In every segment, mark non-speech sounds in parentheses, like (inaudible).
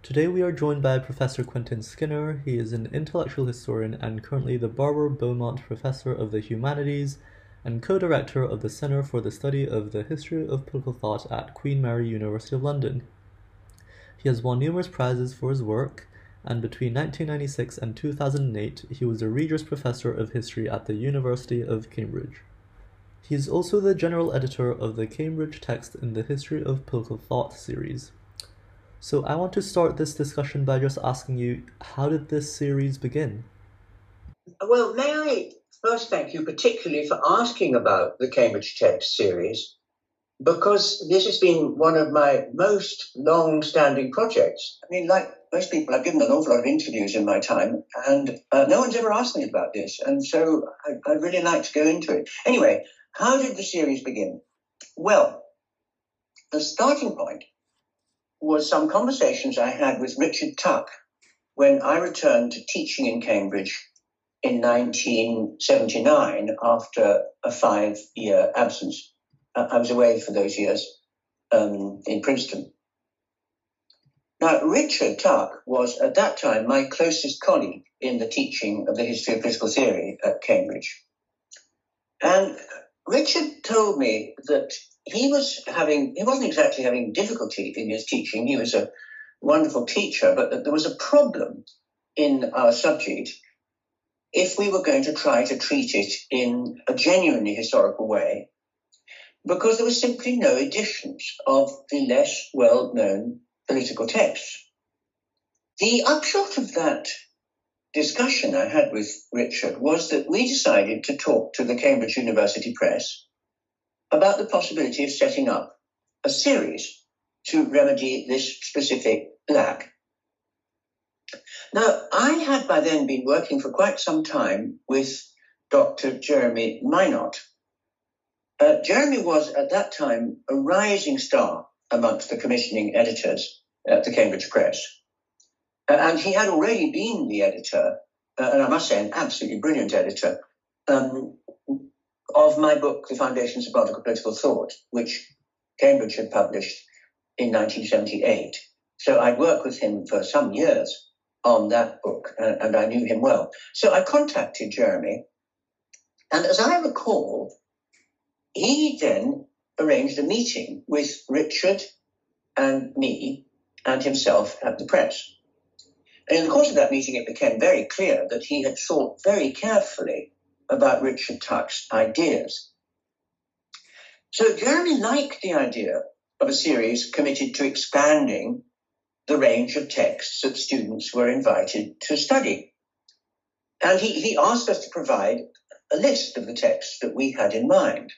Today we are joined by Professor Quentin Skinner. He is an intellectual historian and currently the Barber Beaumont Professor of the Humanities and co-director of the Centre for the Study of the History of Political Thought at Queen Mary University of London. He has won numerous prizes for his work, and between 1996 and 2008 he was a Regius Professor of History at the University of Cambridge. He is also the general editor of the Cambridge Text in the History of Political Thought series. So I want to start this discussion by just asking you, how did this series begin? Well, may I first thank you particularly for asking about the Cambridge Text series, because this has been one of my most long standing projects. I mean, like most people, I've given an awful lot of interviews in my time, and uh, no one's ever asked me about this. And so I, I'd really like to go into it. Anyway, how did the series begin? Well, the starting point was some conversations I had with Richard Tuck when I returned to teaching in Cambridge in 1979 after a five year absence. I was away for those years um, in Princeton. Now, Richard Tuck was at that time my closest colleague in the teaching of the history of political theory at Cambridge. And Richard told me that he was having, he wasn't exactly having difficulty in his teaching. He was a wonderful teacher, but there was a problem in our subject if we were going to try to treat it in a genuinely historical way, because there were simply no editions of the less well known political texts. The upshot of that discussion I had with Richard was that we decided to talk to the Cambridge University Press about the possibility of setting up a series to remedy this specific lack. Now, I had by then been working for quite some time with Dr. Jeremy Mynott. Uh, Jeremy was at that time a rising star amongst the commissioning editors at the Cambridge Press. Uh, and he had already been the editor, uh, and I must say, an absolutely brilliant editor, um, of my book, The Foundations of Political Political Thought, which Cambridge had published in 1978. So I'd worked with him for some years on that book, uh, and I knew him well. So I contacted Jeremy, and as I recall, he then arranged a meeting with Richard and me and himself at the press. And in the course of that meeting, it became very clear that he had thought very carefully about Richard Tuck's ideas. So Jeremy liked the idea of a series committed to expanding the range of texts that students were invited to study. And he, he asked us to provide a list of the texts that we had in mind.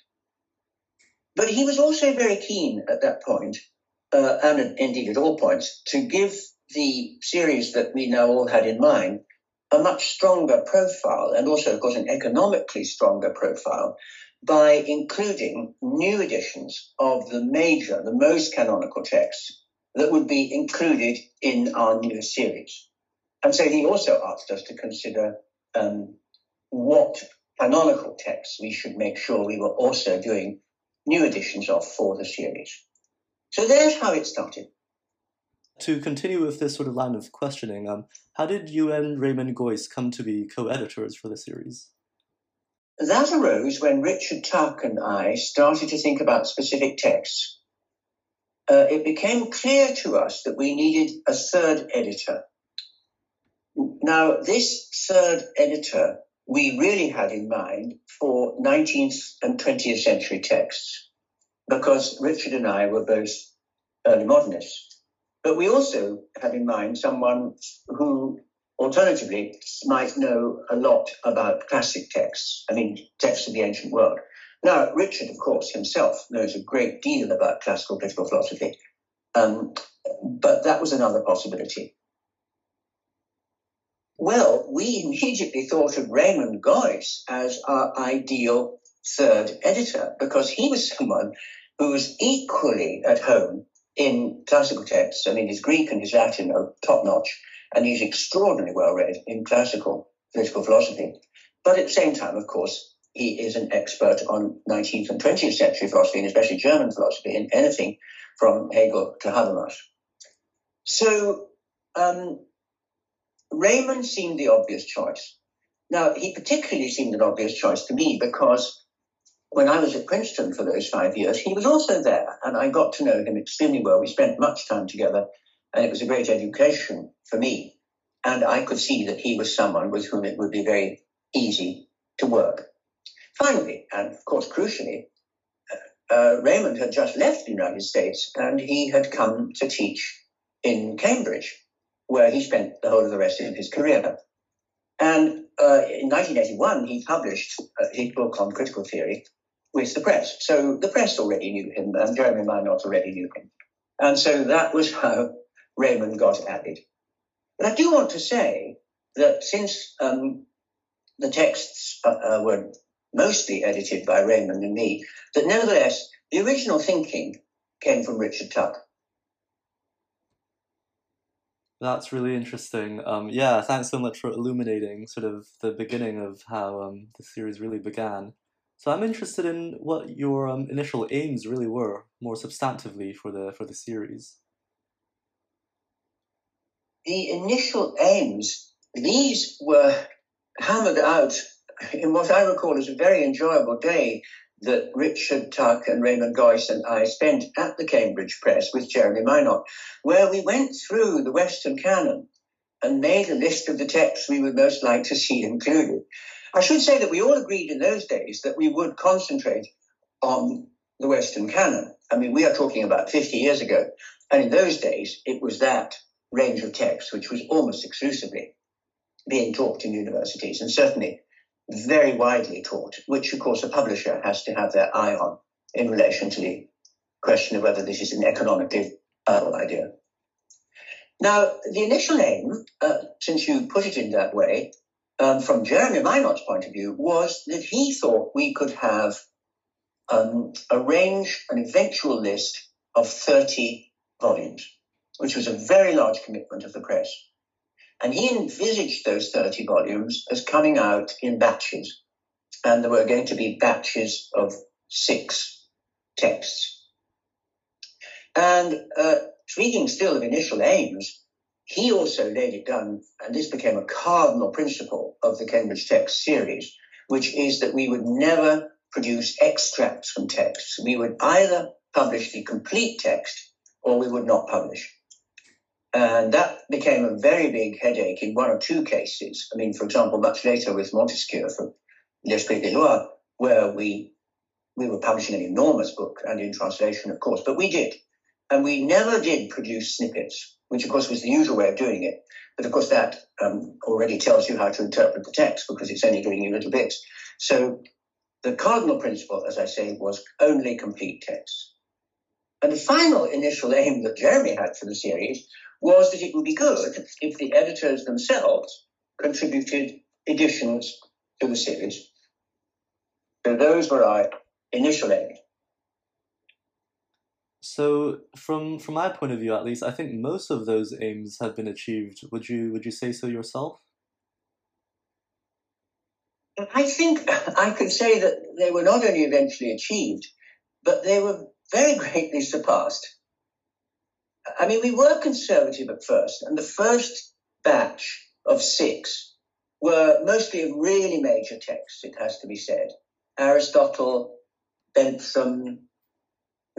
But he was also very keen at that point, uh, and indeed at all points, to give the series that we now all had in mind a much stronger profile and also, of course, an economically stronger profile by including new editions of the major, the most canonical texts that would be included in our new series. And so he also asked us to consider um, what canonical texts we should make sure we were also doing new editions of for the series. So there's how it started to continue with this sort of line of questioning, um, how did you and Raymond Geuss come to be co-editors for the series? That arose when Richard Tuck and I started to think about specific texts. Uh, it became clear to us that we needed a third editor. Now, this third editor we really had in mind for 19th and 20th century texts, because Richard and I were both early modernists. But we also have in mind someone who alternatively might know a lot about classic texts, I mean, texts of the ancient world. Now, Richard, of course, himself knows a great deal about classical political philosophy, um, but that was another possibility. Well, we immediately thought of Raymond Geuss as our ideal third editor because he was someone who was equally at home in classical texts. I mean, his Greek and his Latin are top notch, and he's extraordinarily well read in classical political philosophy. But at the same time, of course, he is an expert on 19th and 20th century philosophy, and especially German philosophy, in anything from Hegel to Habermas. So um, Raymond seemed the obvious choice. Now, he particularly seemed an obvious choice to me because when I was at Princeton for those five years, he was also there, and I got to know him extremely well. We spent much time together, and it was a great education for me. And I could see that he was someone with whom it would be very easy to work. Finally, and of course crucially, uh, uh Raymond had just left the United States and he had come to teach in Cambridge, where he spent the whole of the rest of his career. And uh, in 1981, he published uh, his book on critical theory with the press. So the press already knew him, and Jeremy Mynott already knew him. And so that was (laughs) how Raymond got added. But I do want to say that since um, the texts uh, uh, were mostly edited by Raymond and me, that nevertheless, the original thinking came from Richard Tuck. That's really interesting. Um, yeah, thanks so much for illuminating sort of the beginning of how um, the series really began. So I'm interested in what your um, initial aims really were, more substantively for the for the series. The initial aims, these were hammered out in what I recall as a very enjoyable day that Richard Tuck and Raymond Geuss and I spent at the Cambridge Press with Jeremy Mynott, where we went through the Western canon and made a list of the texts we would most like to see included. I should say that we all agreed in those days that we would concentrate on the Western canon. I mean, we are talking about 50 years ago. And in those days, it was that range of texts which was almost exclusively being taught in universities. And certainly very widely taught, which of course a publisher has to have their eye on in relation to the question of whether this is an economically viable idea. Now, the initial aim, uh, since you put it in that way, um, from Jeremy Mynott's point of view, was that he thought we could have um, arrange an eventual list of 30 volumes, which was a very large commitment of the press. And he envisaged those 30 volumes as coming out in batches. And there were going to be batches of six texts. And uh, speaking still of initial aims, he also laid it down, and this became a cardinal principle of the Cambridge Text series, which is that we would never produce extracts from texts. We would either publish the complete text or we would not publish. And that became a very big headache in one or two cases. I mean, for example, much later with Montesquieu from L'Esprit des Lois, where we we were publishing an enormous book and in translation, of course, but we did. And we never did produce snippets, which of course was the usual way of doing it. But of course, that um, already tells you how to interpret the text because it's only giving you little bits. So the cardinal principle, as I say, was only complete texts. And the final initial aim that Jeremy had for the series was that it would be good if the editors themselves contributed additions to the series. So those were our initial aims. So from from my point of view at least, I think most of those aims have been achieved. Would you would you say so yourself? I think (laughs) I could say that they were not only eventually achieved, but they were very greatly surpassed. I mean, we were conservative at first, and the first batch of six were mostly really major texts, it has to be said. Aristotle, Bentham,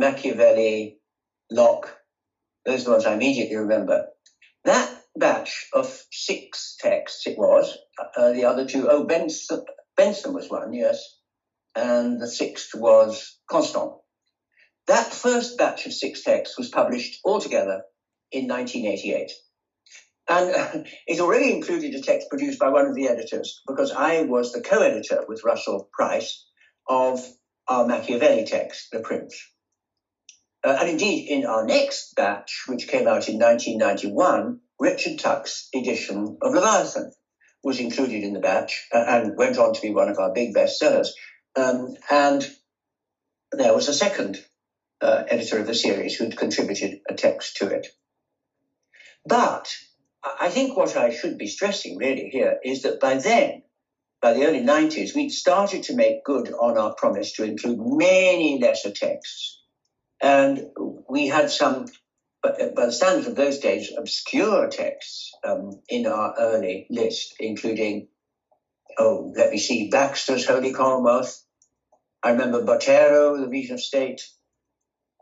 Machiavelli, Locke, those are the ones I immediately remember. That batch of six texts it was, uh, the other two, oh, Benson, Bentham was one, yes, and the sixth was Constant. That first batch of six texts was published altogether in 1988. And uh, (laughs) it already included a text produced by one of the editors, because I was the co editor with Russell Price of our Machiavelli text, The Prince. Uh, and indeed, in our next batch, which came out in 1991, Richard Tuck's edition of Leviathan was included in the batch uh, and went on to be one of our big bestsellers. Um, and there was a second uh, editor of the series who'd contributed a text to it. But I think what I should be stressing really here is that by then, by the early 90s, we'd started to make good on our promise to include many lesser texts. And we had some by the standards of those days, obscure texts um, in our early list, including, oh, let me see, Baxter's Holy Commonwealth. I remember Botero, the Regent of State.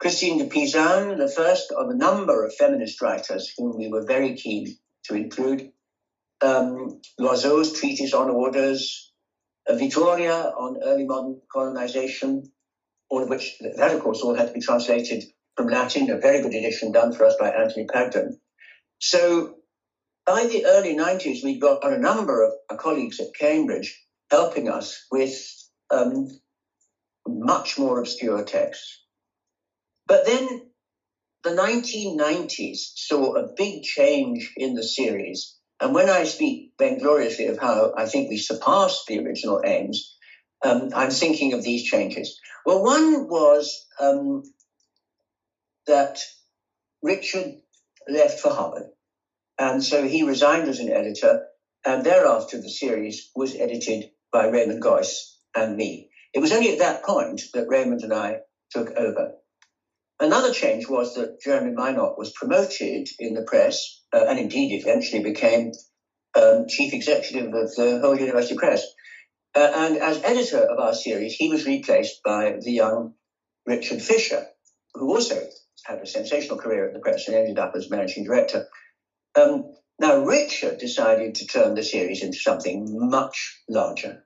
Christine de Pizan, the first of a number of feminist writers whom we were very keen to include. Um, Loyseau's treatise on orders, uh, Vitoria on early modern colonization, all of which, that of course, all had to be translated from Latin, a very good edition done for us by Anthony Pagden. So by the early 90s, we got a number of colleagues at Cambridge helping us with um, much more obscure texts. But then the 1990s saw a big change in the series. And when I speak vaingloriously of how I think we surpassed the original aims, um, I'm thinking of these changes. Well, one was um, that Richard left for Harvard. And so he resigned as an editor. And thereafter, the series was edited by Raymond Geuss and me. It was only at that point that Raymond and I took over. Another change was that Jeremy Mynott was promoted in the press uh, and indeed eventually became um, chief executive of the whole university press. Uh, and as editor of our series, he was replaced by the young Richard Fisher, who also had a sensational career at the press and ended up as managing director. Um, now, Richard decided to turn the series into something much larger.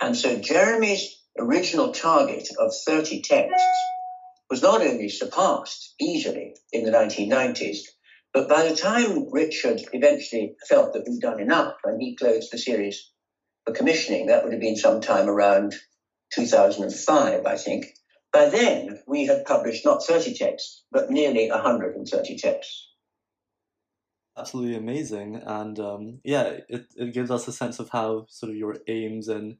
And so Jeremy's original target of 30 texts was not only surpassed easily in the 1990s, but by the time Richard eventually felt that we'd done enough and he closed the series for commissioning, that would have been sometime around 2005, I think, by then, we had published not 30 texts, but nearly 130 texts. Absolutely amazing. And um, yeah, it, it gives us a sense of how sort of your aims and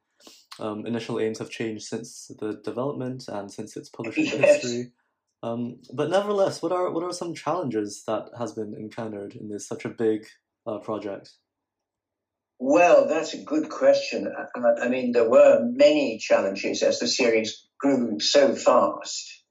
um, initial aims have changed since the development and since its publishing yes. history. Um, but nevertheless, what are what are some challenges that has been encountered in this such a big uh, project? Well, that's a good question. I, I mean, there were many challenges as the series grew so fast.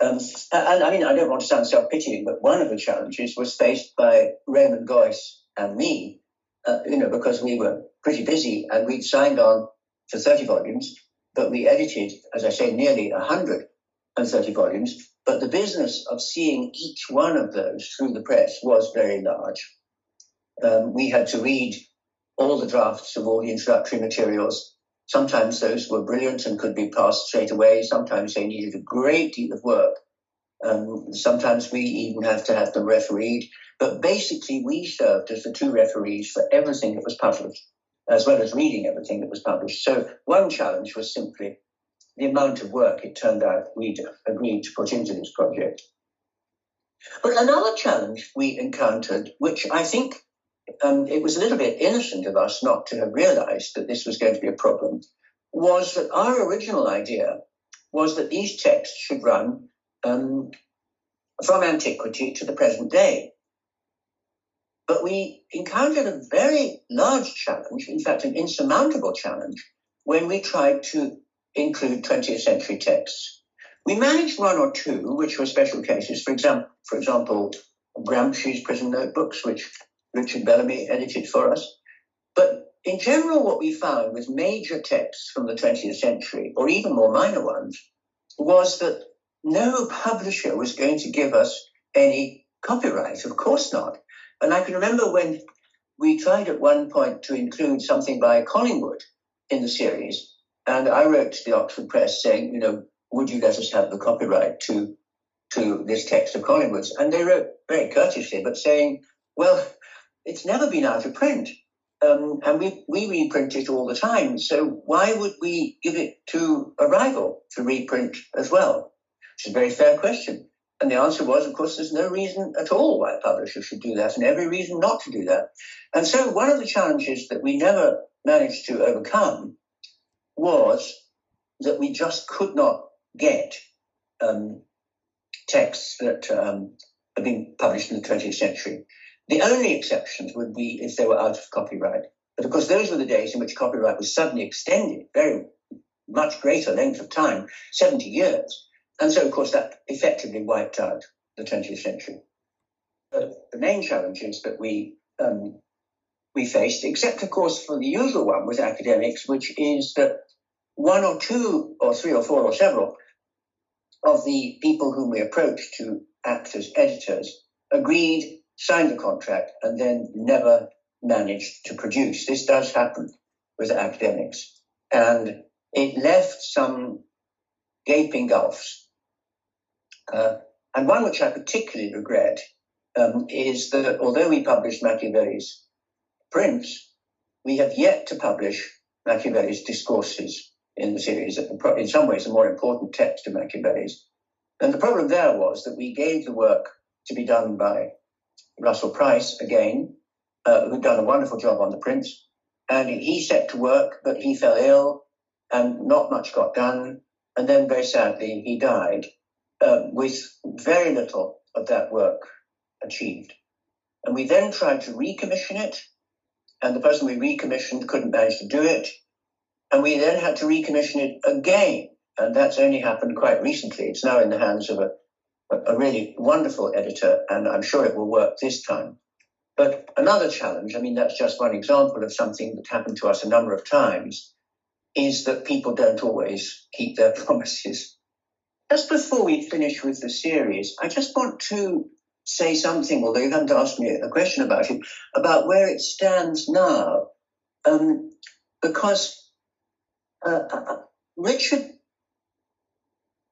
Um, and I mean, I don't want to sound self-pitying, but one of the challenges was faced by Raymond Geuss and me, uh, you know, because we were pretty busy and we'd signed on for 30 volumes, but we edited, as I say, nearly 130 volumes. But the business of seeing each one of those through the press was very large. Um, we had to read all the drafts of all the introductory materials Sometimes those were brilliant and could be passed straight away. Sometimes they needed a great deal of work. Um, sometimes we even have to have them refereed. But basically, we served as the two referees for everything that was published, as well as reading everything that was published. So one challenge was simply the amount of work it turned out we'd agreed to put into this project. But another challenge we encountered, which I think um, it was a little bit innocent of us not to have realized that this was going to be a problem, was that our original idea was that these texts should run um, from antiquity to the present day. But we encountered a very large challenge, in fact, an insurmountable challenge, when we tried to include 20th century texts. We managed one or two, which were special cases. For example, for example, Gramsci's prison notebooks, which Richard Bellamy edited for us. But in general, what we found with major texts from the 20th century, or even more minor ones, was that no publisher was going to give us any copyright. Of course not. And I can remember when we tried at one point to include something by Collingwood in the series, and I wrote to the Oxford Press saying, you know, would you let us have the copyright to to this text of Collingwood's? And they wrote very courteously, but saying, well, it's never been out of print. Um, and we, we reprint it all the time. So why would we give it to a rival to reprint as well? It's a very fair question. And the answer was, of course, there's no reason at all why a publisher should do that, and every reason not to do that. And so one of the challenges that we never managed to overcome was that we just could not get um, texts that um, have been published in the 20th century. The only exceptions would be if they were out of copyright. But of course, those were the days in which copyright was suddenly extended, very much greater length of time, 70 years. And so, of course, that effectively wiped out the 20th century. But the main challenges that we um, we faced, except of course for the usual one with academics, which is that one or two or three or four or several of the people whom we approached to act as editors agreed, signed the contract, and then never managed to produce. This does happen with academics. And it left some gaping gulfs. Uh, and one which I particularly regret um, is that although we published Machiavelli's Prince, we have yet to publish Machiavelli's discourses in the series, in some ways a more important text of Machiavelli's. And the problem there was that we gave the work to be done by Russell Price again, uh, who'd done a wonderful job on the Prince. And he set to work, but he fell ill and not much got done. And then very sadly, he died uh, with very little of that work achieved. And we then tried to recommission it, and the person we recommissioned couldn't manage to do it. And we then had to recommission it again, and that's only happened quite recently. It's now in the hands of a, a really wonderful editor, and I'm sure it will work this time. But another challenge, I mean, that's just one example of something that happened to us a number of times, is that people don't always keep their (laughs) promises. Just before we finish with the series, I just want to say something, although you haven't asked me a question about it, about where it stands now. Um, because uh, uh, uh Richard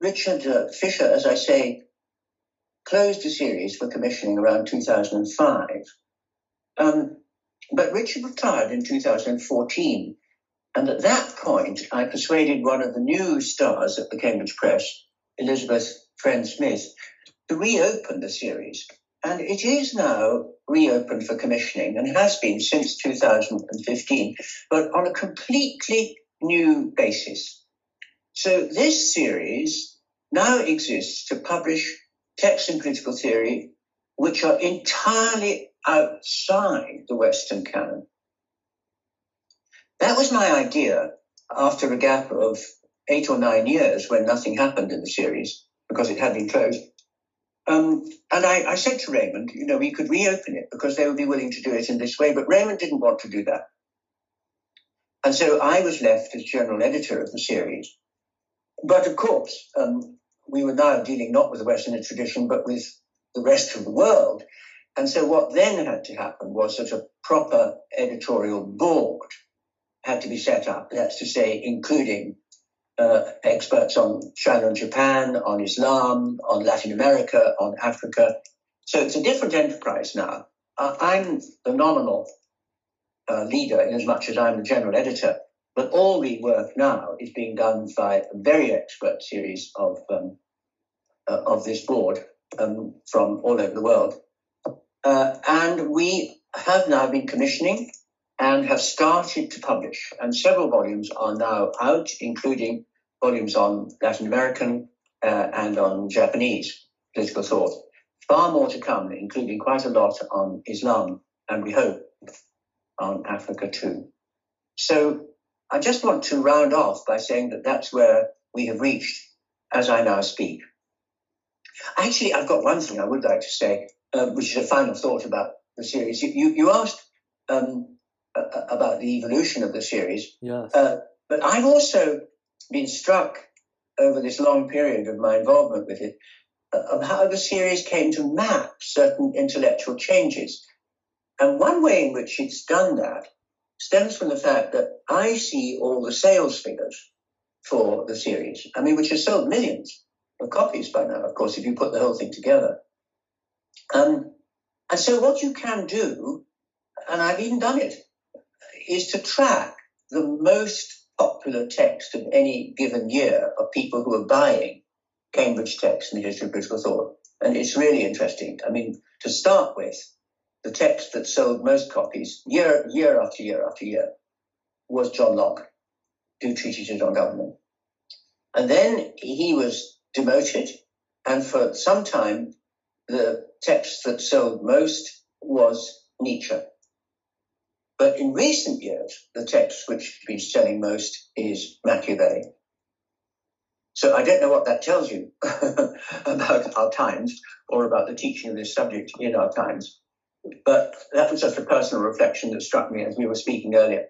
Richard uh, Fisher, as I say, closed the series for commissioning around 2005. Um, but Richard retired in 2014. And at that point, I persuaded one of the new stars at the Cambridge Press, Elizabeth Friend Smith, to reopen the series. And it is now reopened for commissioning and has been since 2015, but on a completely new basis. So this series now exists to publish texts in political theory which are entirely outside the Western canon. That was my idea after a gap of eight or nine years when nothing happened in the series because it had been closed. Um, and I, I, said to Raymond, you know, we could reopen it because they would be willing to do it in this way, but Raymond didn't want to do that. And so I was left as general editor of the series. But of course, um, we were now dealing not with the Western tradition, but with the rest of the world. And so what then had to happen was that a proper editorial board had to be set up. That's to say, including uh, experts on China and Japan, on Islam, on Latin America, on Africa. So it's a different enterprise now. Uh, I'm the nominal uh, leader in as much as I'm the general editor, but all the work now is being done by a very expert series of um, uh, of this board um, from all over the world. Uh, and we have now been commissioning and have started to publish. And several volumes are now out, including volumes on Latin American uh, and on Japanese political thought. Far more to come, including quite a lot on Islam, and we hope on Africa too. So I just want to round off by saying that that's where we have reached as I now speak. Actually, I've got one thing I would like to say, uh, which is a final thought about the series. You, you, you asked um, about the evolution of the series. Yes. Uh, but I've also been struck over this long period of my involvement with it uh, of how the series came to map certain intellectual changes. And one way in which it's done that stems from the fact that I see all the sales figures for the series, I mean, which has sold millions of copies by now, of course, if you put the whole thing together. Um, and so what you can do, and I've even done it, is to track the most popular text of any given year of people who are buying Cambridge text in the history of political thought. And it's really interesting. I mean, to start with, the text that sold most copies year, year after year after year was John Locke, Two Treatises on Government. And then he was demoted, and for some time, the text that sold most was Nietzsche. But in recent years, the text which has been selling most is Machiavelli. So I don't know what that tells you (laughs) about our times, or about the teaching of this subject in our times. But that was just a personal reflection that struck me as we were speaking earlier.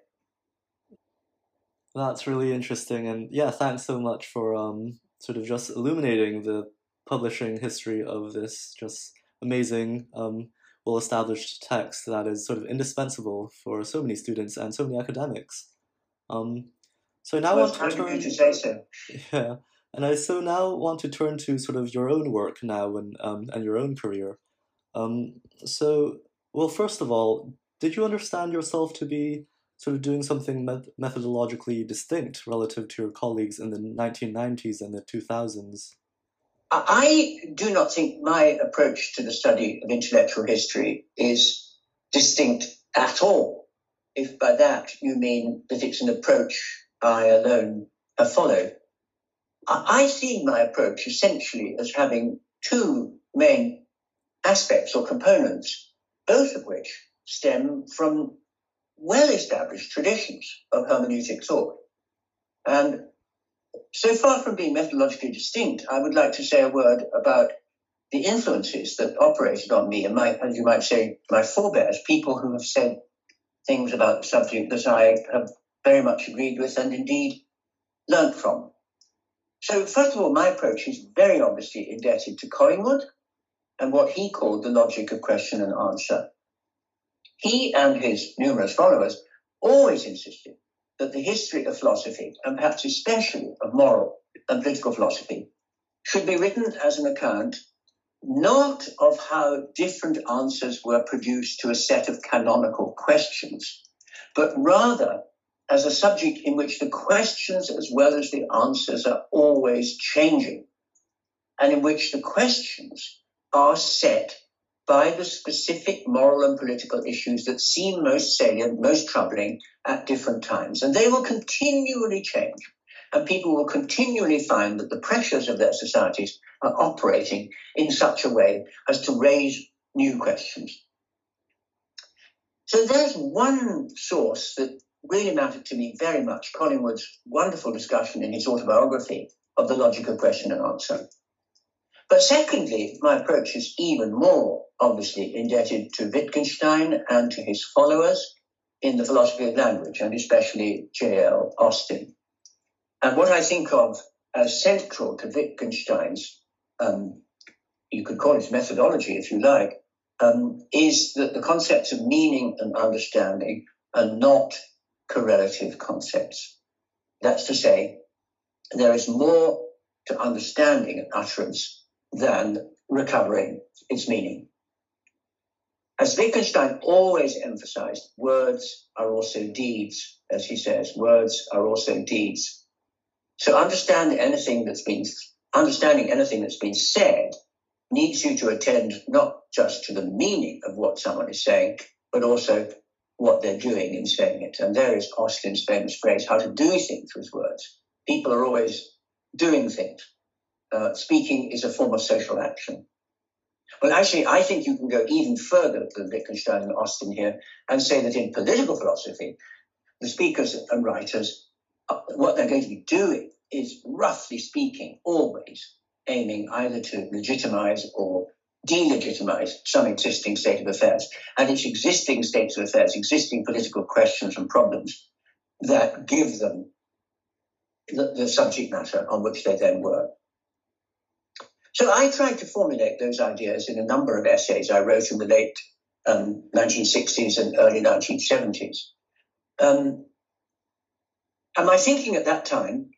That's really interesting, and yeah, thanks so much for um, sort of just illuminating the publishing history of this just amazing, um, well-established text that is sort of indispensable for so many students and so many academics. Um, so now well, I want to turn. To say so. Yeah, and I so now want to turn to sort of your own work now and um, and your own career. Um, so, well, first of all, did you understand yourself to be sort of doing something met- methodologically distinct relative to your colleagues in the 1990s and the 2000s? I do not think my approach to the study of intellectual history is distinct at all, if by that you mean that it's an approach I alone have followed. I see my approach essentially as having two main aspects or components, both of which stem from well established traditions of hermeneutic thought. And so far from being methodologically distinct, I would like to say a word about the influences that operated on me and my, as you might say, my forebears, people who have said things about the subject that I have very much agreed with and indeed learnt from. So, first of all, my approach is very obviously indebted to Collingwood and what he called the logic of question and answer. He and his numerous followers always insisted that the history of philosophy, and perhaps especially of moral and political philosophy, should be written as an account not of how different answers were produced to a set of canonical questions, but rather as a subject in which the questions as well as the answers are always changing, and in which the questions are set by the specific moral and political issues that seem most salient, most troubling at different times. And they will continually change. And people will continually find that the pressures of their societies are operating in such a way as to raise new questions. So there's one source that really mattered to me very much Collingwood's wonderful discussion in his autobiography of the logic of question and answer. But secondly, my approach is even more obviously indebted to Wittgenstein and to his followers in the philosophy of language, and especially J.L. Austin. And what I think of as central to Wittgenstein's, um, you could call it methodology if you like, um, is that the concepts of meaning and understanding are not correlative concepts. That's to say, there is more to understanding and utterance than recovering its meaning. As Wittgenstein always emphasized, words are also deeds, as he says, words are also deeds. So understanding anything that's been understanding anything that's been said needs you to attend not just to the meaning of what someone is saying, but also what they're doing in saying it. And there is Austin's famous phrase, how to do things with words. People are always doing things uh, speaking is a form of social action. Well, actually, I think you can go even further than Wittgenstein and Austin here and say that in political philosophy, the speakers and writers, uh, what they're going to be doing is, roughly speaking, always aiming either to legitimize or delegitimize some existing state of affairs. And it's existing states of affairs, existing political questions and problems that give them the, the subject matter on which they then work. So I tried to formulate those ideas in a number of essays I wrote in the late um, 1960s and early 1970s. Um, and my thinking at that time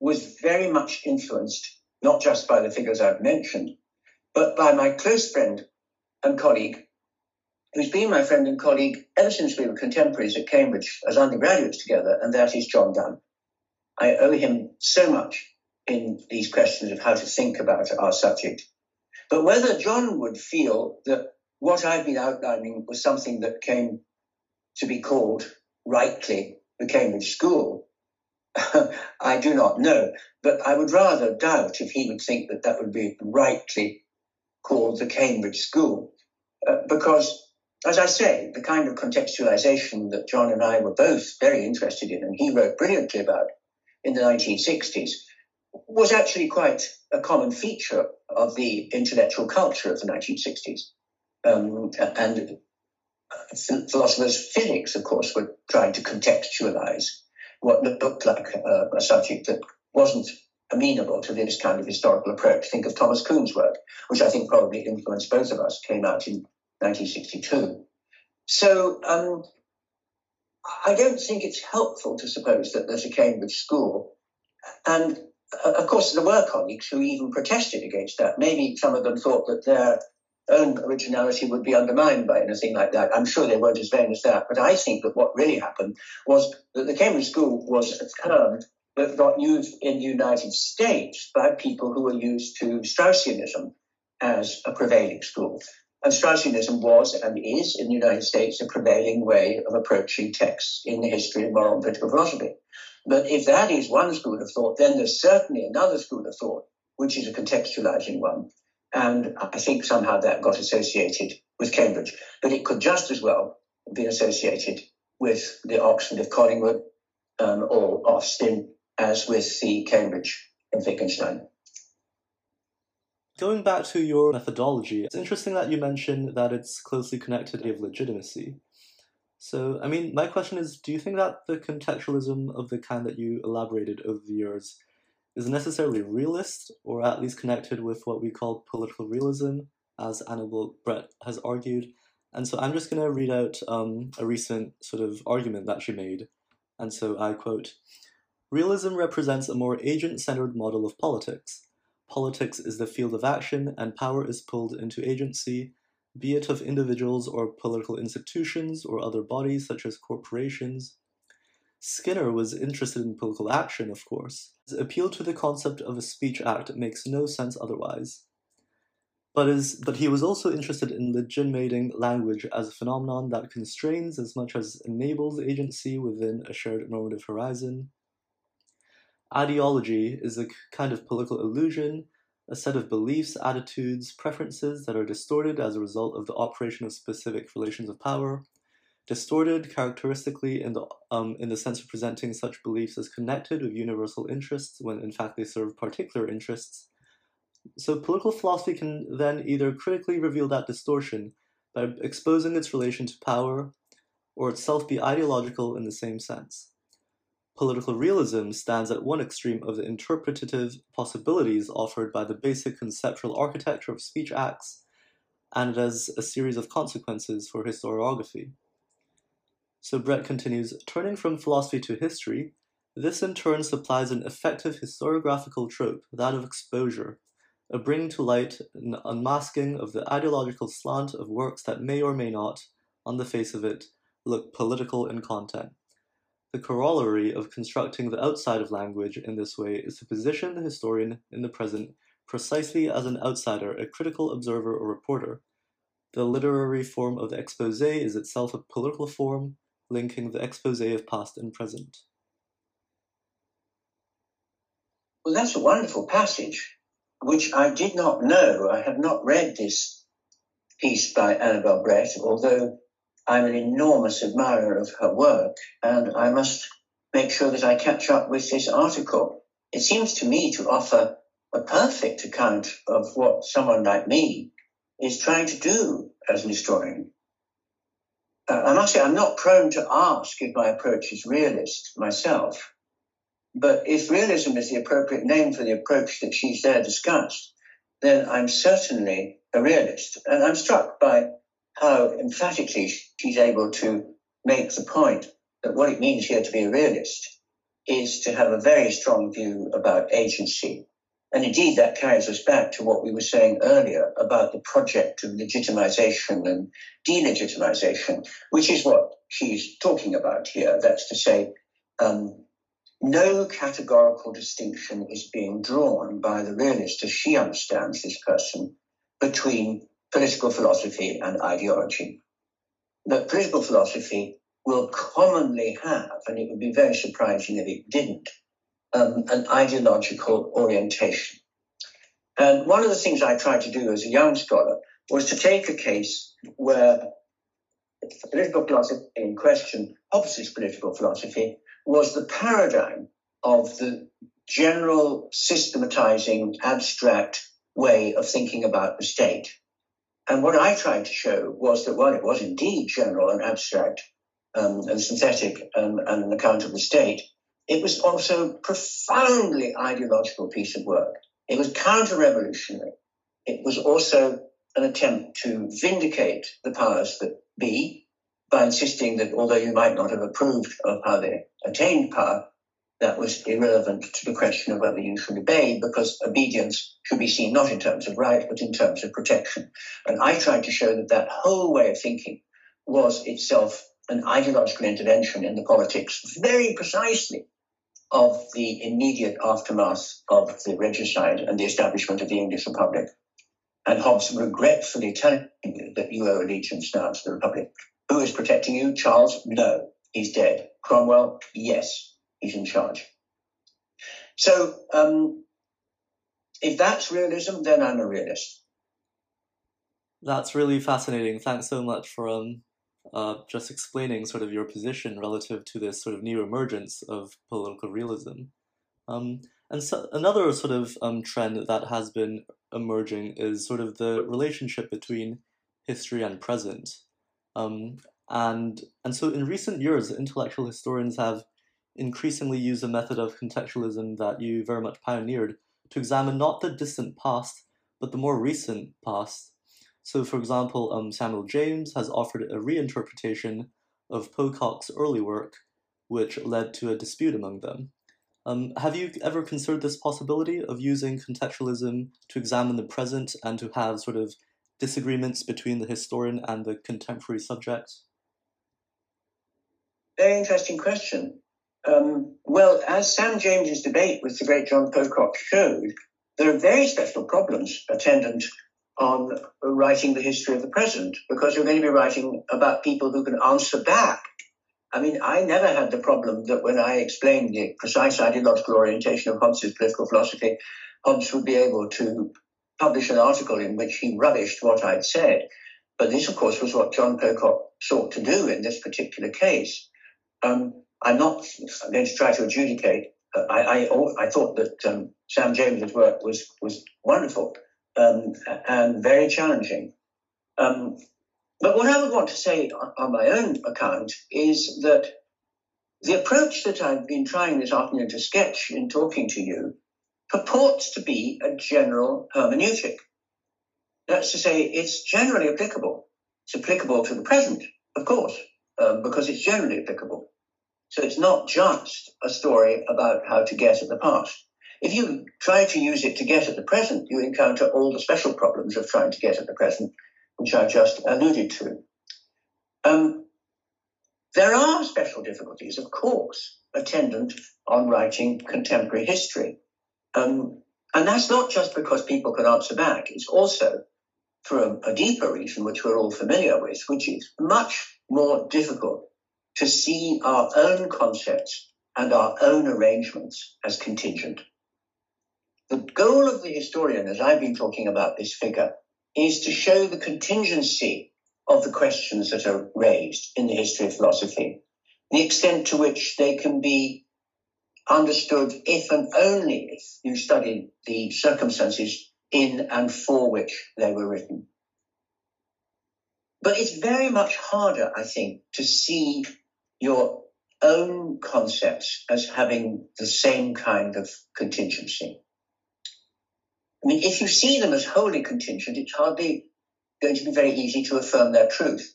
was very much influenced not just by the figures I've mentioned, but by my close friend and colleague, who's been my friend and colleague ever since we were contemporaries at Cambridge as undergraduates together, and that is John Dunn. I owe him so much in these questions of how to think about our subject. But whether John would feel that what I've been outlining was something that came to be called rightly the Cambridge School, (laughs) I do not know. But I would rather doubt if he would think that that would be rightly called the Cambridge School. Uh, because, as I say, the kind of contextualization that John and I were both very interested in, and he wrote brilliantly about in the 1960s, was actually quite a common feature of the intellectual culture of the 1960s. Um, and philosophers physics, of course, were trying to contextualize what looked like a, a subject that wasn't amenable to this kind of historical approach. Think of Thomas Kuhn's work, which I think probably influenced both of us, came out in 1962. So um, I don't think it's helpful to suppose that there's a Cambridge school. And uh, Uh, of course, there were colleagues who even protested against that. Maybe some of them thought that their own originality would be undermined by anything like that. I'm sure they weren't as vain as that. But I think that what really happened was that the Cambridge School was a term that got used in the United States by people who were used to Straussianism as a prevailing school. And Straussianism was and is in the United States a prevailing way of approaching texts in the history of moral and political philosophy. But if that is one school of thought, then there's certainly another school of thought, which is a contextualizing one. And I think somehow that got associated with Cambridge. But it could just as well be associated with the Oxford of Collingwood um, or Austin as with the Cambridge and Wittgenstein. Going back to your methodology, it's interesting that you mentioned that it's closely connected to legitimacy. So, I mean, my question is do you think that the contextualism of the kind that you elaborated over the years is necessarily realist, or at least connected with what we call political realism, as Annabel Brett has argued? And so I'm just going to read out um, a recent sort of argument that she made. And so I quote Realism represents a more agent centered model of politics. Politics is the field of action, and power is pulled into agency, be it of individuals or political institutions or other bodies such as corporations. Skinner was interested in political action, of course. His appeal to the concept of a speech act makes no sense otherwise. But, is, but he was also interested in legitimating language as a phenomenon that constrains as much as enables agency within a shared normative horizon. Ideology is a kind of political illusion a set of beliefs, attitudes, preferences that are distorted as a result of the operation of specific relations of power, distorted characteristically in the, um, in the sense of presenting such beliefs as connected with universal interests when in fact they serve particular interests. So political philosophy can then either critically reveal that distortion by exposing its relation to power, or itself be ideological in the same sense. Political realism stands at one extreme of the interpretative possibilities offered by the basic conceptual architecture of speech acts, and it has a series of consequences for historiography. So Brett continues turning from philosophy to history, this in turn supplies an effective historiographical trope, that of exposure, a bringing to light an unmasking of the ideological slant of works that may or may not, on the face of it, look political in content. The corollary of constructing the outside of language in this way is to position the historian in the present precisely as an outsider, a critical observer or reporter. The literary form of the expose is itself a political form, linking the expose of past and present. Well, that's a wonderful passage, which I did not know. I have not read this piece by Annabel Brett, although I'm an enormous admirer of her work, and I must make sure that I catch up with this article. It seems to me to offer a perfect account of what someone like me is trying to do as an historian. Uh, I must say, I'm not prone to ask if my approach is realist myself, but if realism is the appropriate name for the approach that she's there discussed, then I'm certainly a realist. And I'm struck by how emphatically she's able to make the point that what it means here to be a realist is to have a very strong view about agency. And indeed, that carries us back to what we were saying earlier about the project of legitimization and delegitimization, which is what she's talking about here. That's to say, um, no categorical distinction is being drawn by the realist, as she understands this person, between political philosophy and ideology. But political philosophy will commonly have, and it would be very surprising if it didn't, um, an ideological orientation. And one of the things I tried to do as a young scholar was to take a case where political philosophy in question, opposite political philosophy, was the paradigm of the general systematizing, abstract way of thinking about the state. And what I tried to show was that while it was indeed general and abstract um, and synthetic um, and an account of the state, it was also profoundly ideological piece of work. It was counter-revolutionary. It was also an attempt to vindicate the powers that be by insisting that although you might not have approved of how they attained power, that was irrelevant to the question of whether you should obey, because obedience should be seen not in terms of right, but in terms of protection. And I tried to show that that whole way of thinking was itself an ideological intervention in the politics, very precisely of the immediate aftermath of the regicide and the establishment of the English Republic. And Hobbes regretfully telling you that you owe allegiance now to the Republic. Who is protecting you? Charles? No, he's dead. Cromwell? Yes, he's in charge. So, um, if that's realism, then I'm a realist. That's really fascinating. Thanks so much for um, uh, just explaining sort of your position relative to this sort of new emergence of political realism. Um, and so another sort of um, trend that has been emerging is sort of the relationship between history and present. Um, and, and so in recent years, intellectual historians have increasingly use a method of contextualism that you very much pioneered to examine not the distant past, but the more recent past so, for example, um, Samuel James has offered a reinterpretation of Pocock's early work, which led to a dispute among them. Um, have you ever considered this possibility of using contextualism to examine the present and to have sort of disagreements between the historian and the contemporary subject? Very interesting question. Um, well, as Sam James's debate with the great John Pocock showed, there are very special problems attendant on writing the history of the present because you're going to be writing about people who can answer back. I mean, I never had the problem that when I explained the precise ideological orientation of Hobbes's political philosophy, Hobbes would be able to publish an article in which he rubbished what I'd said. But this, of course, was what John Pocock sought to do in this particular case. Um, I'm not going to try to adjudicate. I, I, I, thought that um, Sam James's work was was wonderful, um, and very challenging. Um, but what I would want to say on, on my own account is that the approach that I've been trying this afternoon to sketch in talking to you purports to be a general hermeneutic. That's to say, it's generally applicable. It's applicable to the present, of course, um, because it's generally applicable. So it's not just a story about how to get at the past. If you try to use it to get at the present, you encounter all the special problems of trying to get at the present, which I just alluded to. Um, there are special difficulties, of course, attendant on writing contemporary history. Um, and that's not just because people can answer back, it's also for a, a deeper reason, which we're all familiar with, which is much more difficult to see our own concepts and our own arrangements as contingent. The goal of the historian, as I've been talking about this figure, is to show the contingency of the questions that are raised in the history of philosophy, the extent to which they can be understood if and only if you study the circumstances in and for which they were written. But it's very much harder, I think, to see your own concepts as having the same kind of contingency. I mean, if you see them as wholly contingent, it's hardly going to be very easy to affirm their truth.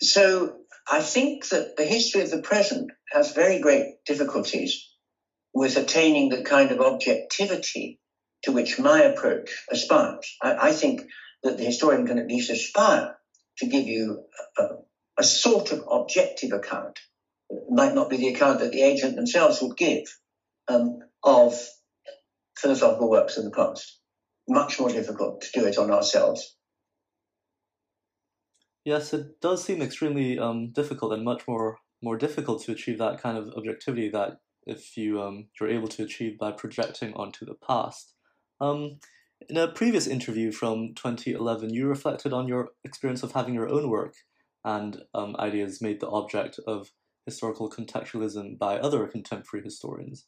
So I think that the history of the present has very great difficulties with attaining the kind of objectivity to which my approach aspires. I, I think that the historian can at least aspire to give you a, a sort of objective account. It might not be the account that the agent themselves would give um, of philosophical works of the past. Much more difficult to do it on ourselves. Yes, it does seem extremely um, difficult and much more more difficult to achieve that kind of objectivity that if you um, you're able to achieve by projecting onto the past. Um, in a previous interview from 2011, you reflected on your experience of having your own work and um, ideas made the object of historical contextualism by other contemporary historians.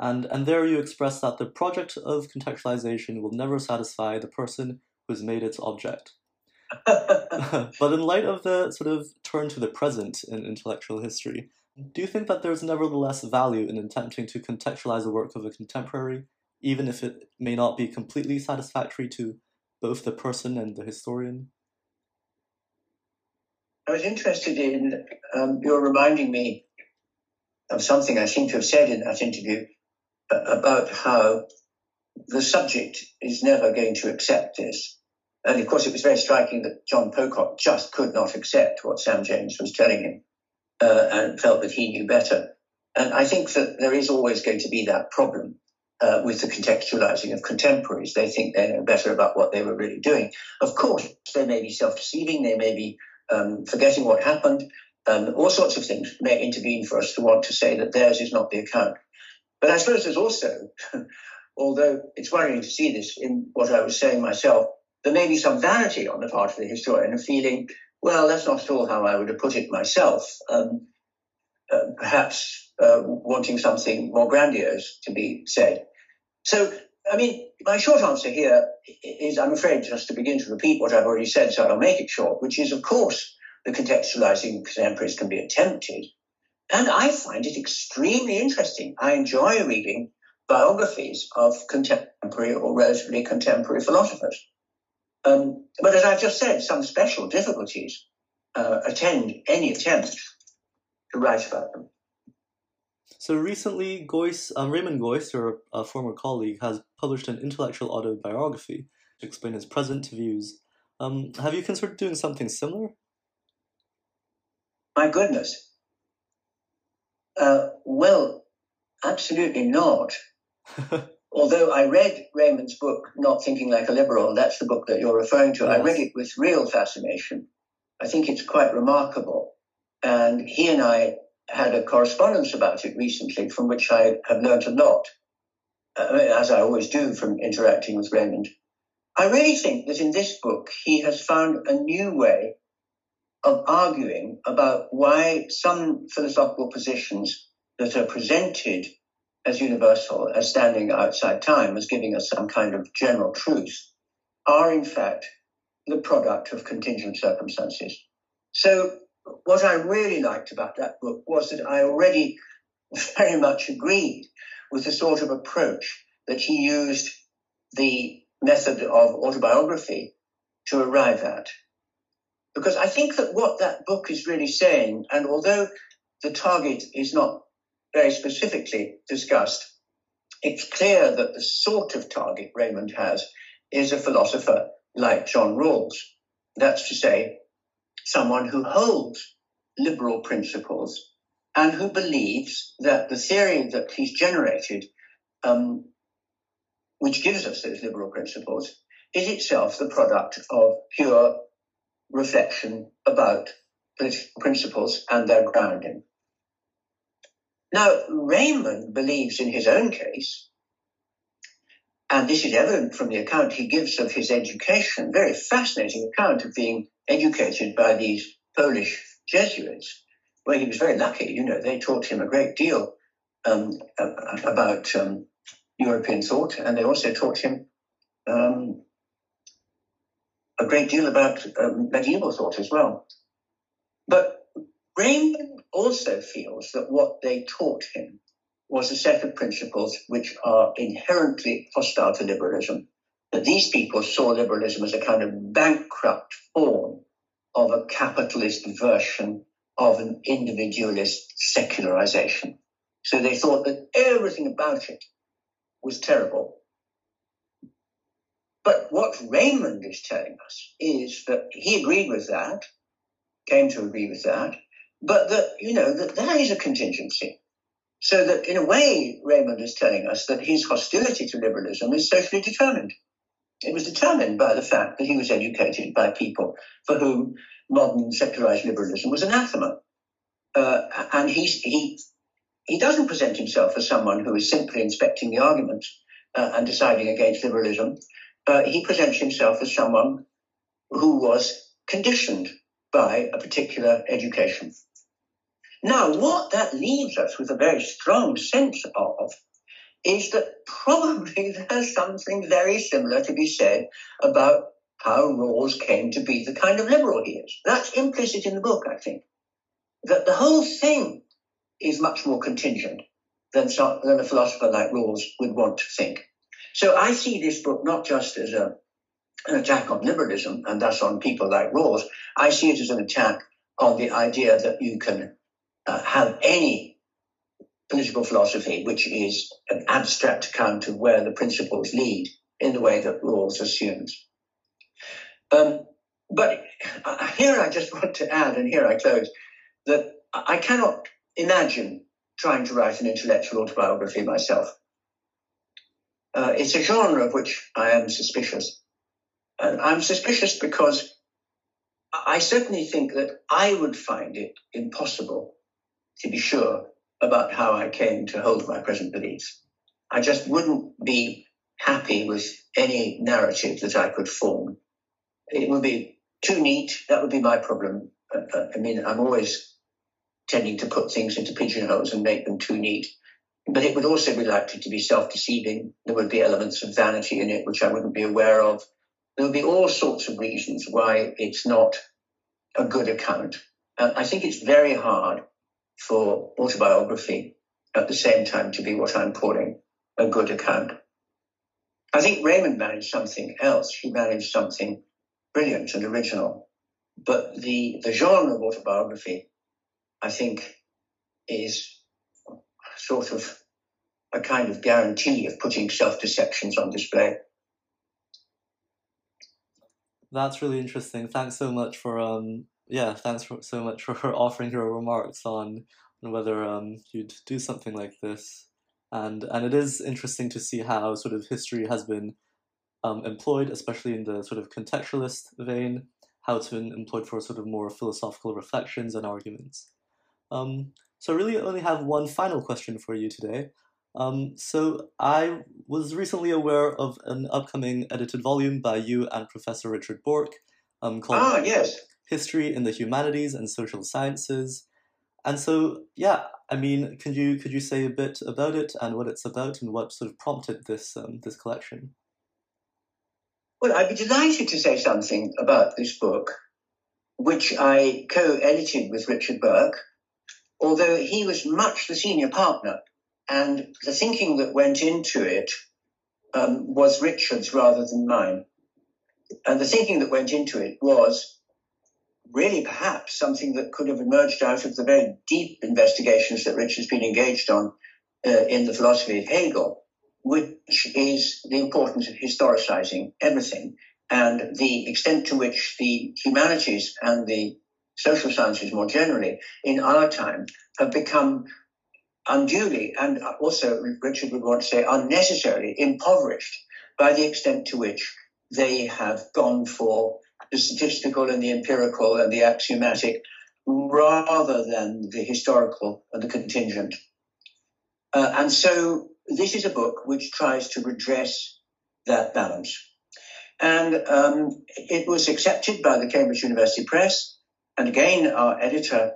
And, and there you express that the project of contextualization will never satisfy the person who has made its object. (laughs) but in light of the sort of turn to the present in intellectual history, do you think that there's nevertheless value in attempting to contextualize the work of a contemporary, even if it may not be completely satisfactory to both the person and the historian? I was interested in, um, you're reminding me of something I seem to have said in that interview uh, about how the subject is never going to accept this. And of course, it was very striking that John Pocock just could not accept what Sam James was telling him uh, and felt that he knew better. And I think that there is always going to be that problem uh, with the contextualizing of contemporaries. They think they know better about what they were really doing. Of course, they may be self deceiving, they may be um, forgetting what happened. Um, all sorts of things may intervene for us to want to say that theirs is not the account. But I suppose there's also, (laughs) although it's worrying to see this in what I was saying myself, there may be some vanity on the part of the historian of feeling, well, that's not at all how I would have put it myself. Um, uh, perhaps uh, wanting something more grandiose to be said. So, I mean, my short answer here is I'm afraid just to begin to repeat what I've already said, so I'll make it short, which is, of course, the contextualizing contemporaries can be attempted. And I find it extremely interesting. I enjoy reading biographies of contemporary or relatively contemporary philosophers. Um, but as I've just said, some special difficulties uh, attend any attempt to write about them. So recently, Geuss, um, Raymond Geuss, your a former colleague, has published an intellectual autobiography to explain his present views. Um, have you considered doing something similar? My goodness. Uh, well, absolutely not. (laughs) although I read Raymond's book, Not Thinking Like a Liberal, that's the book that you're referring to, yes. I read it with real fascination. I think it's quite remarkable. And he and I had a correspondence about it recently from which I have learned a lot, uh, as I always do from interacting with Raymond. I really think that in this book, he has found a new way of arguing about why some philosophical positions that are presented as universal as standing outside time, as giving us some kind of general truth, are in fact the product of contingent circumstances. So, what I really liked about that book was that I already (laughs) very much agreed with the sort of approach that he used the method of autobiography to arrive at. Because I think that what that book is really saying, and although the target is not very specifically discussed, it's clear that the sort of target Raymond has is a philosopher like John Rawls. That's to say, someone who holds liberal principles and who believes that the theory that he's generated, um, which gives us those liberal principles, is itself the product of pure reflection about political principles and their grounding. Now, Raymond believes in his own case, and this is evident from the account he gives of his education, very fascinating account of being educated by these Polish Jesuits, where he was very lucky. You know, they taught him a great deal um, about um, European thought, and they also taught him um, a great deal about um, medieval thought as well. But Raymond also feels that what they taught him was a set of principles which are inherently hostile to liberalism. That these people saw liberalism as a kind of bankrupt form of a capitalist version of an individualist secularization. So they thought that everything about it was terrible. But what Raymond is telling us is that he agreed with that, came to agree with that, but that, you know, that that is a contingency. So that in a way, Raymond is telling us that his hostility to liberalism is socially determined. It was determined by the fact that he was educated by people for whom modern secularized liberalism was anathema. Uh, and he's, he, he doesn't present himself as someone who is simply inspecting the arguments uh, and deciding against liberalism. Uh, he presents himself as someone who was conditioned by a particular education. Now, what that leaves us with a very strong sense of is that probably (laughs) there's something very similar to be said about how Rawls came to be the kind of liberal he is. That's implicit in the book, I think. That the whole thing is much more contingent than, some, than a philosopher like Rawls would want to think. So I see this book not just as a, an attack on liberalism and thus on people like Rawls, I see it as an attack on the idea that you can uh, have any political philosophy which is an abstract account of where the principles lead in the way that Rawls assumes. Um, but here I just (laughs) want to add, and here I close, that I cannot imagine trying to write an intellectual autobiography myself. Uh, it's a genre of which I am suspicious. And I'm suspicious because I certainly think that I would find it impossible to be sure about how I came to hold my present beliefs. I just wouldn't be happy with any narrative that I could form. It would be too neat. That would be my problem. Uh, uh I mean, I'm always tending to put things into pigeonholes and make them too neat. But it would also be likely to be self deceiving. There would be elements of vanity in it, which I wouldn't be aware of. There would be all sorts of reasons why it's not a good account. And I think it's very hard for autobiography at the same time to be what I'm calling a good account. I think Raymond managed something else. He managed something brilliant and original. But the, the genre of autobiography I think, is sort of a kind of guarantee of putting self deceptions on display. That's really interesting. Thanks so much for um yeah, thanks for, so much for (laughs) offering your remarks on, on whether um you'd do something like this. And and it is interesting to see how sort of history has been um, employed, especially in the sort of contextualist vein, how it's been employed for sort of more philosophical reflections and arguments. Um, so I really only have one final question for you today. Um, so I was recently aware of an upcoming edited volume by you and Professor Richard Bourke um, called ah, yes. History in the Humanities and Social Sciences. And so, yeah, I mean, could you could you say a bit about it and what it's about and what sort of prompted this um, this collection? Well, I'd be delighted to say something about this book, which I co-edited with Richard Bourke, although he was much the senior partner, and the thinking that went into it um, was Richard's rather than mine. And the thinking that went into it was really perhaps something that could have emerged out of the very deep investigations that Richard's been engaged on uh, in the philosophy of Hegel, which is the importance of historicizing everything and the extent to which the humanities and the social sciences more generally in our time have become unduly and also Richard would want to say unnecessarily impoverished by the extent to which they have gone for the statistical and the empirical and the axiomatic rather than the historical and the contingent. Uh, and so this is a book which tries to redress that balance. And um, it was accepted by the Cambridge University Press. And again, our editor,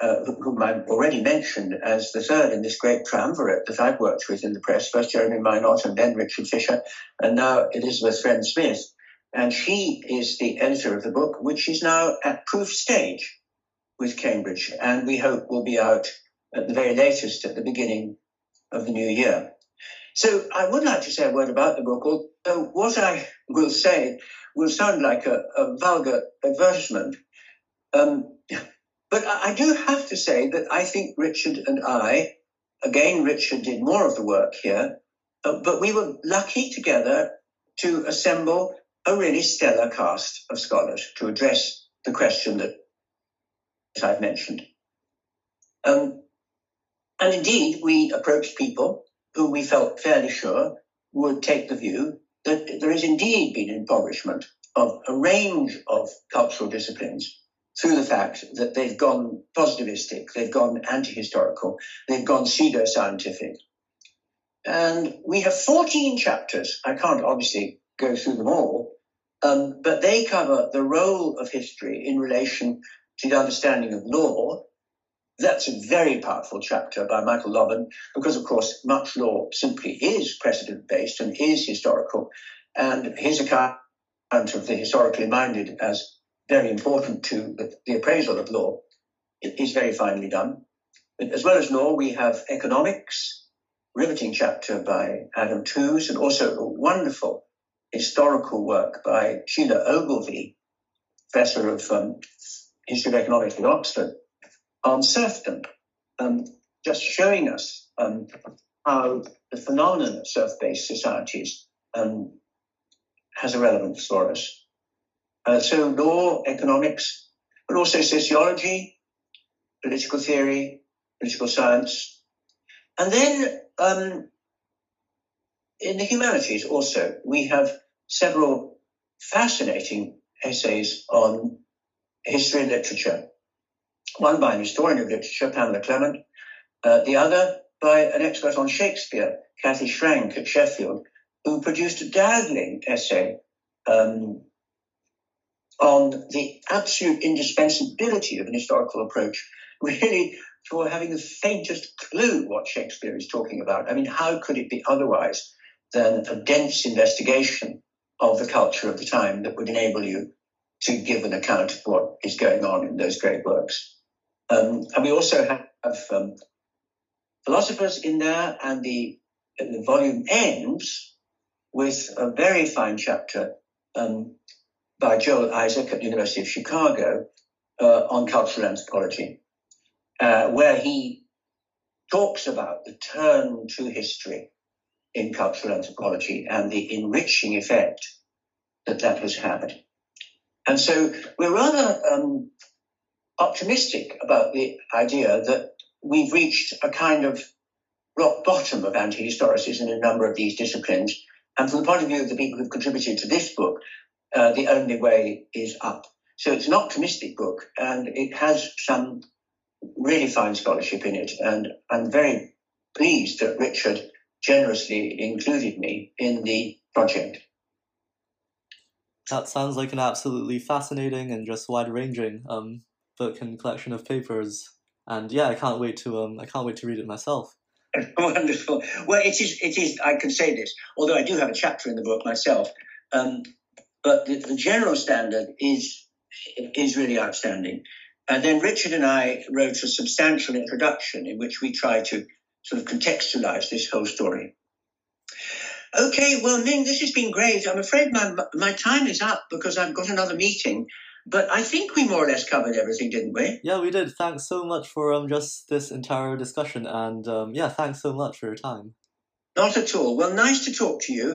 uh, whom I've already mentioned as the third in this great triumvirate that I've worked with in the press, first Jeremy Mynott and then Richard Fisher, and now Elizabeth Friend Smith. And she is the editor of the book, which is now at proof stage with Cambridge, and we hope will be out at the very latest at the beginning of the new year. So I would like to say a word about the book, although what I will say will sound like a, a vulgar advertisement. Um, but I do have to say that I think Richard and I, again, Richard did more of the work here, uh, but we were lucky together to assemble a really stellar cast of scholars to address the question that I've mentioned. Um, and indeed, we approached people who we felt fairly sure would take the view that there has indeed been impoverishment of a range of cultural disciplines through the fact that they've gone positivistic, they've gone anti historical, they've gone pseudo scientific. And we have 14 chapters. I can't obviously go through them all, um, but they cover the role of history in relation to the understanding of law, That's a very powerful chapter by Michael Lobban because, of course, much law simply is precedent based and is historical. And his account of the historically minded as very important to the, appraisal of law is very finely done. But as well as law, we have economics, riveting chapter by Adam Tooze, and also a wonderful historical work by Sheilagh Ogilvie, professor of um, history of economics at Oxford, on serfdom, um, just showing us um, how the phenomenon of serf-based societies um, has a relevance for us. Uh, so law, economics, but also sociology, political theory, political science. And then um, in the humanities also, we have several fascinating essays on history and literature. One by an historian of literature, Pamela Clemit, uh, the other by an expert on Shakespeare, Cathy Shrank at Sheffield, who produced a dazzling essay um, on the absolute indispensability of an historical approach, (laughs) really for having the faintest clue what Shakespeare is talking about. I mean, how could it be otherwise than a dense investigation of the culture of the time that would enable you to give an account of what is going on in those great works? Um, and we also have um, philosophers in there, and the, the volume ends with a very fine chapter um, by Joel Isaac at the University of Chicago uh, on cultural anthropology, uh, where he talks about the turn to history in cultural anthropology and the enriching effect that that has had. And so we're rather um, optimistic about the idea that we've reached a kind of rock bottom of anti-historicism in a number of these disciplines. And from the point of view of the people who've contributed to this book, uh, the only way is up. So it's an optimistic book and it has some really fine scholarship in it. And I'm very pleased that Richard generously included me in the project. That sounds like an absolutely fascinating and just wide ranging um, book and collection of papers. And yeah, I can't wait to um, I can't wait to read it myself. (laughs) Wonderful. Well, it is. It is. I can say this, although I do have a chapter in the book myself. Um, but the, the general standard is is really outstanding. And then Richard and I wrote a substantial introduction in which we try to sort of contextualize this whole story. Okay, well, Ming, this has been great. I'm afraid my my time is up because I've got another meeting. But I think we more or less covered everything, didn't we? Yeah, we did. Thanks so much for um just this entire discussion, and um, yeah, thanks so much for your time. Not at all. Well, nice to talk to you.